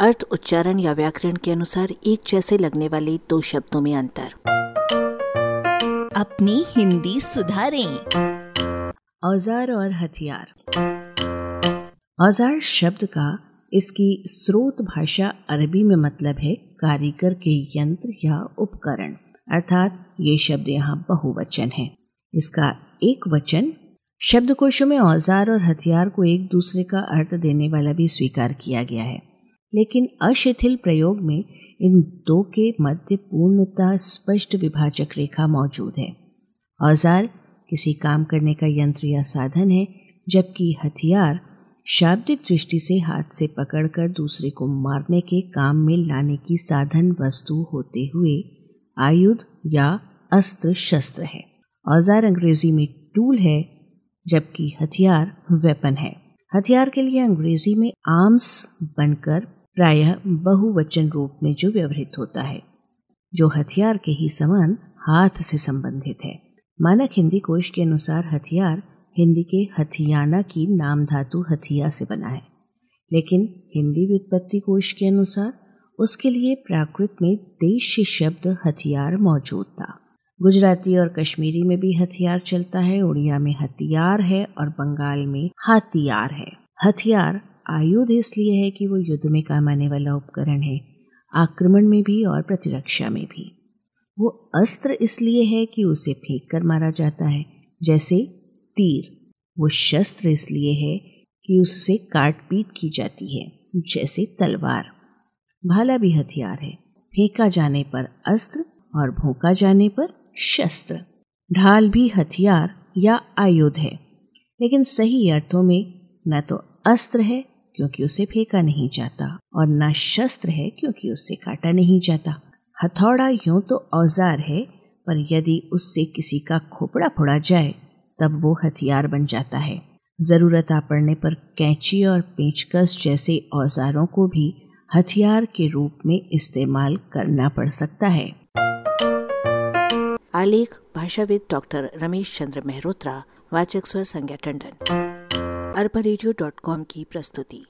अर्थ, उच्चारण या व्याकरण के अनुसार एक जैसे लगने वाले दो शब्दों में अंतर। अपनी हिंदी सुधारें। औज़ार और हथियार। औज़ार शब्द का इसकी स्रोत भाषा अरबी में मतलब है कारीगर के यंत्र या उपकरण। अर्थात ये शब्द यहाँ बहुवचन है। इसका एक वचन, शब्दकोशों में औज़ार और हथियार को एक दूसरे का अर्थ देने वाला भी स्वीकार किया गया है। लेकिन अशिथिल प्रयोग में इन दो के मध्य पूर्णता स्पष्ट विभाजक रेखा मौजूद है। औज़ार किसी काम करने का यंत्र या साधन है, जबकि हथियार शाब्दिक दृष्टि से हाथ से पकड़कर दूसरे को मारने के काम में लाने की साधन वस्तु होते हुए आयुध या अस्त्र शस्त्र है। औज़ार अंग्रेज़ी में टूल है, जबकि हथियार वेपन है। हथियार के लिए अंग्रेज़ी में आर्म्स बनकर प्रायः बहुवचन रूप में जो व्यवहित होता है, जो हथियार के ही समान हाथ से संबंधित है। मानक हिंदी कोश के अनुसार हथियार हिंदी के हथियाना की नाम धातु हथिया से बना है। लेकिन हिंदी व्युत्पत्ति कोश के अनुसार उसके लिए प्राकृत में देश शब्द हथियार मौजूद था। गुजराती और कश्मीरी में भी हथियार चलता है, उड़िया में हथियार है और बंगाल में हथियार है। हथियार आयुध इसलिए है कि वो युद्ध में काम आने वाला उपकरण है, आक्रमण में भी और प्रतिरक्षा में भी। वो अस्त्र इसलिए है कि उसे फेंक कर मारा जाता है, जैसे तीर। वो शस्त्र इसलिए है कि उससे काट पीट की जाती है, जैसे तलवार। भाला भी हथियार है, फेंका जाने पर अस्त्र और भोंका जाने पर शस्त्र। ढाल भी हथियार या आयुध है, लेकिन सही अर्थों में न तो अस्त्र है क्योंकि उसे फेंका नहीं जाता और न शस्त्र है क्योंकि उससे काटा नहीं जाता। हथौड़ा यूँ तो औज़ार है, पर यदि उससे किसी का खोपड़ा फोड़ा जाए, तब वो हथियार बन जाता है। ज़रूरत आ पड़ने पर कैंची और पेचकस जैसे औजारों को भी हथियार के रूप में इस्तेमाल करना पड़ सकता है। आलेख, भाषाविद डॉक्टर रमेश चंद्र मेहरोत्रा, वाचक स्वर संज्ञा टंडन। अरबा की प्रस्तुति।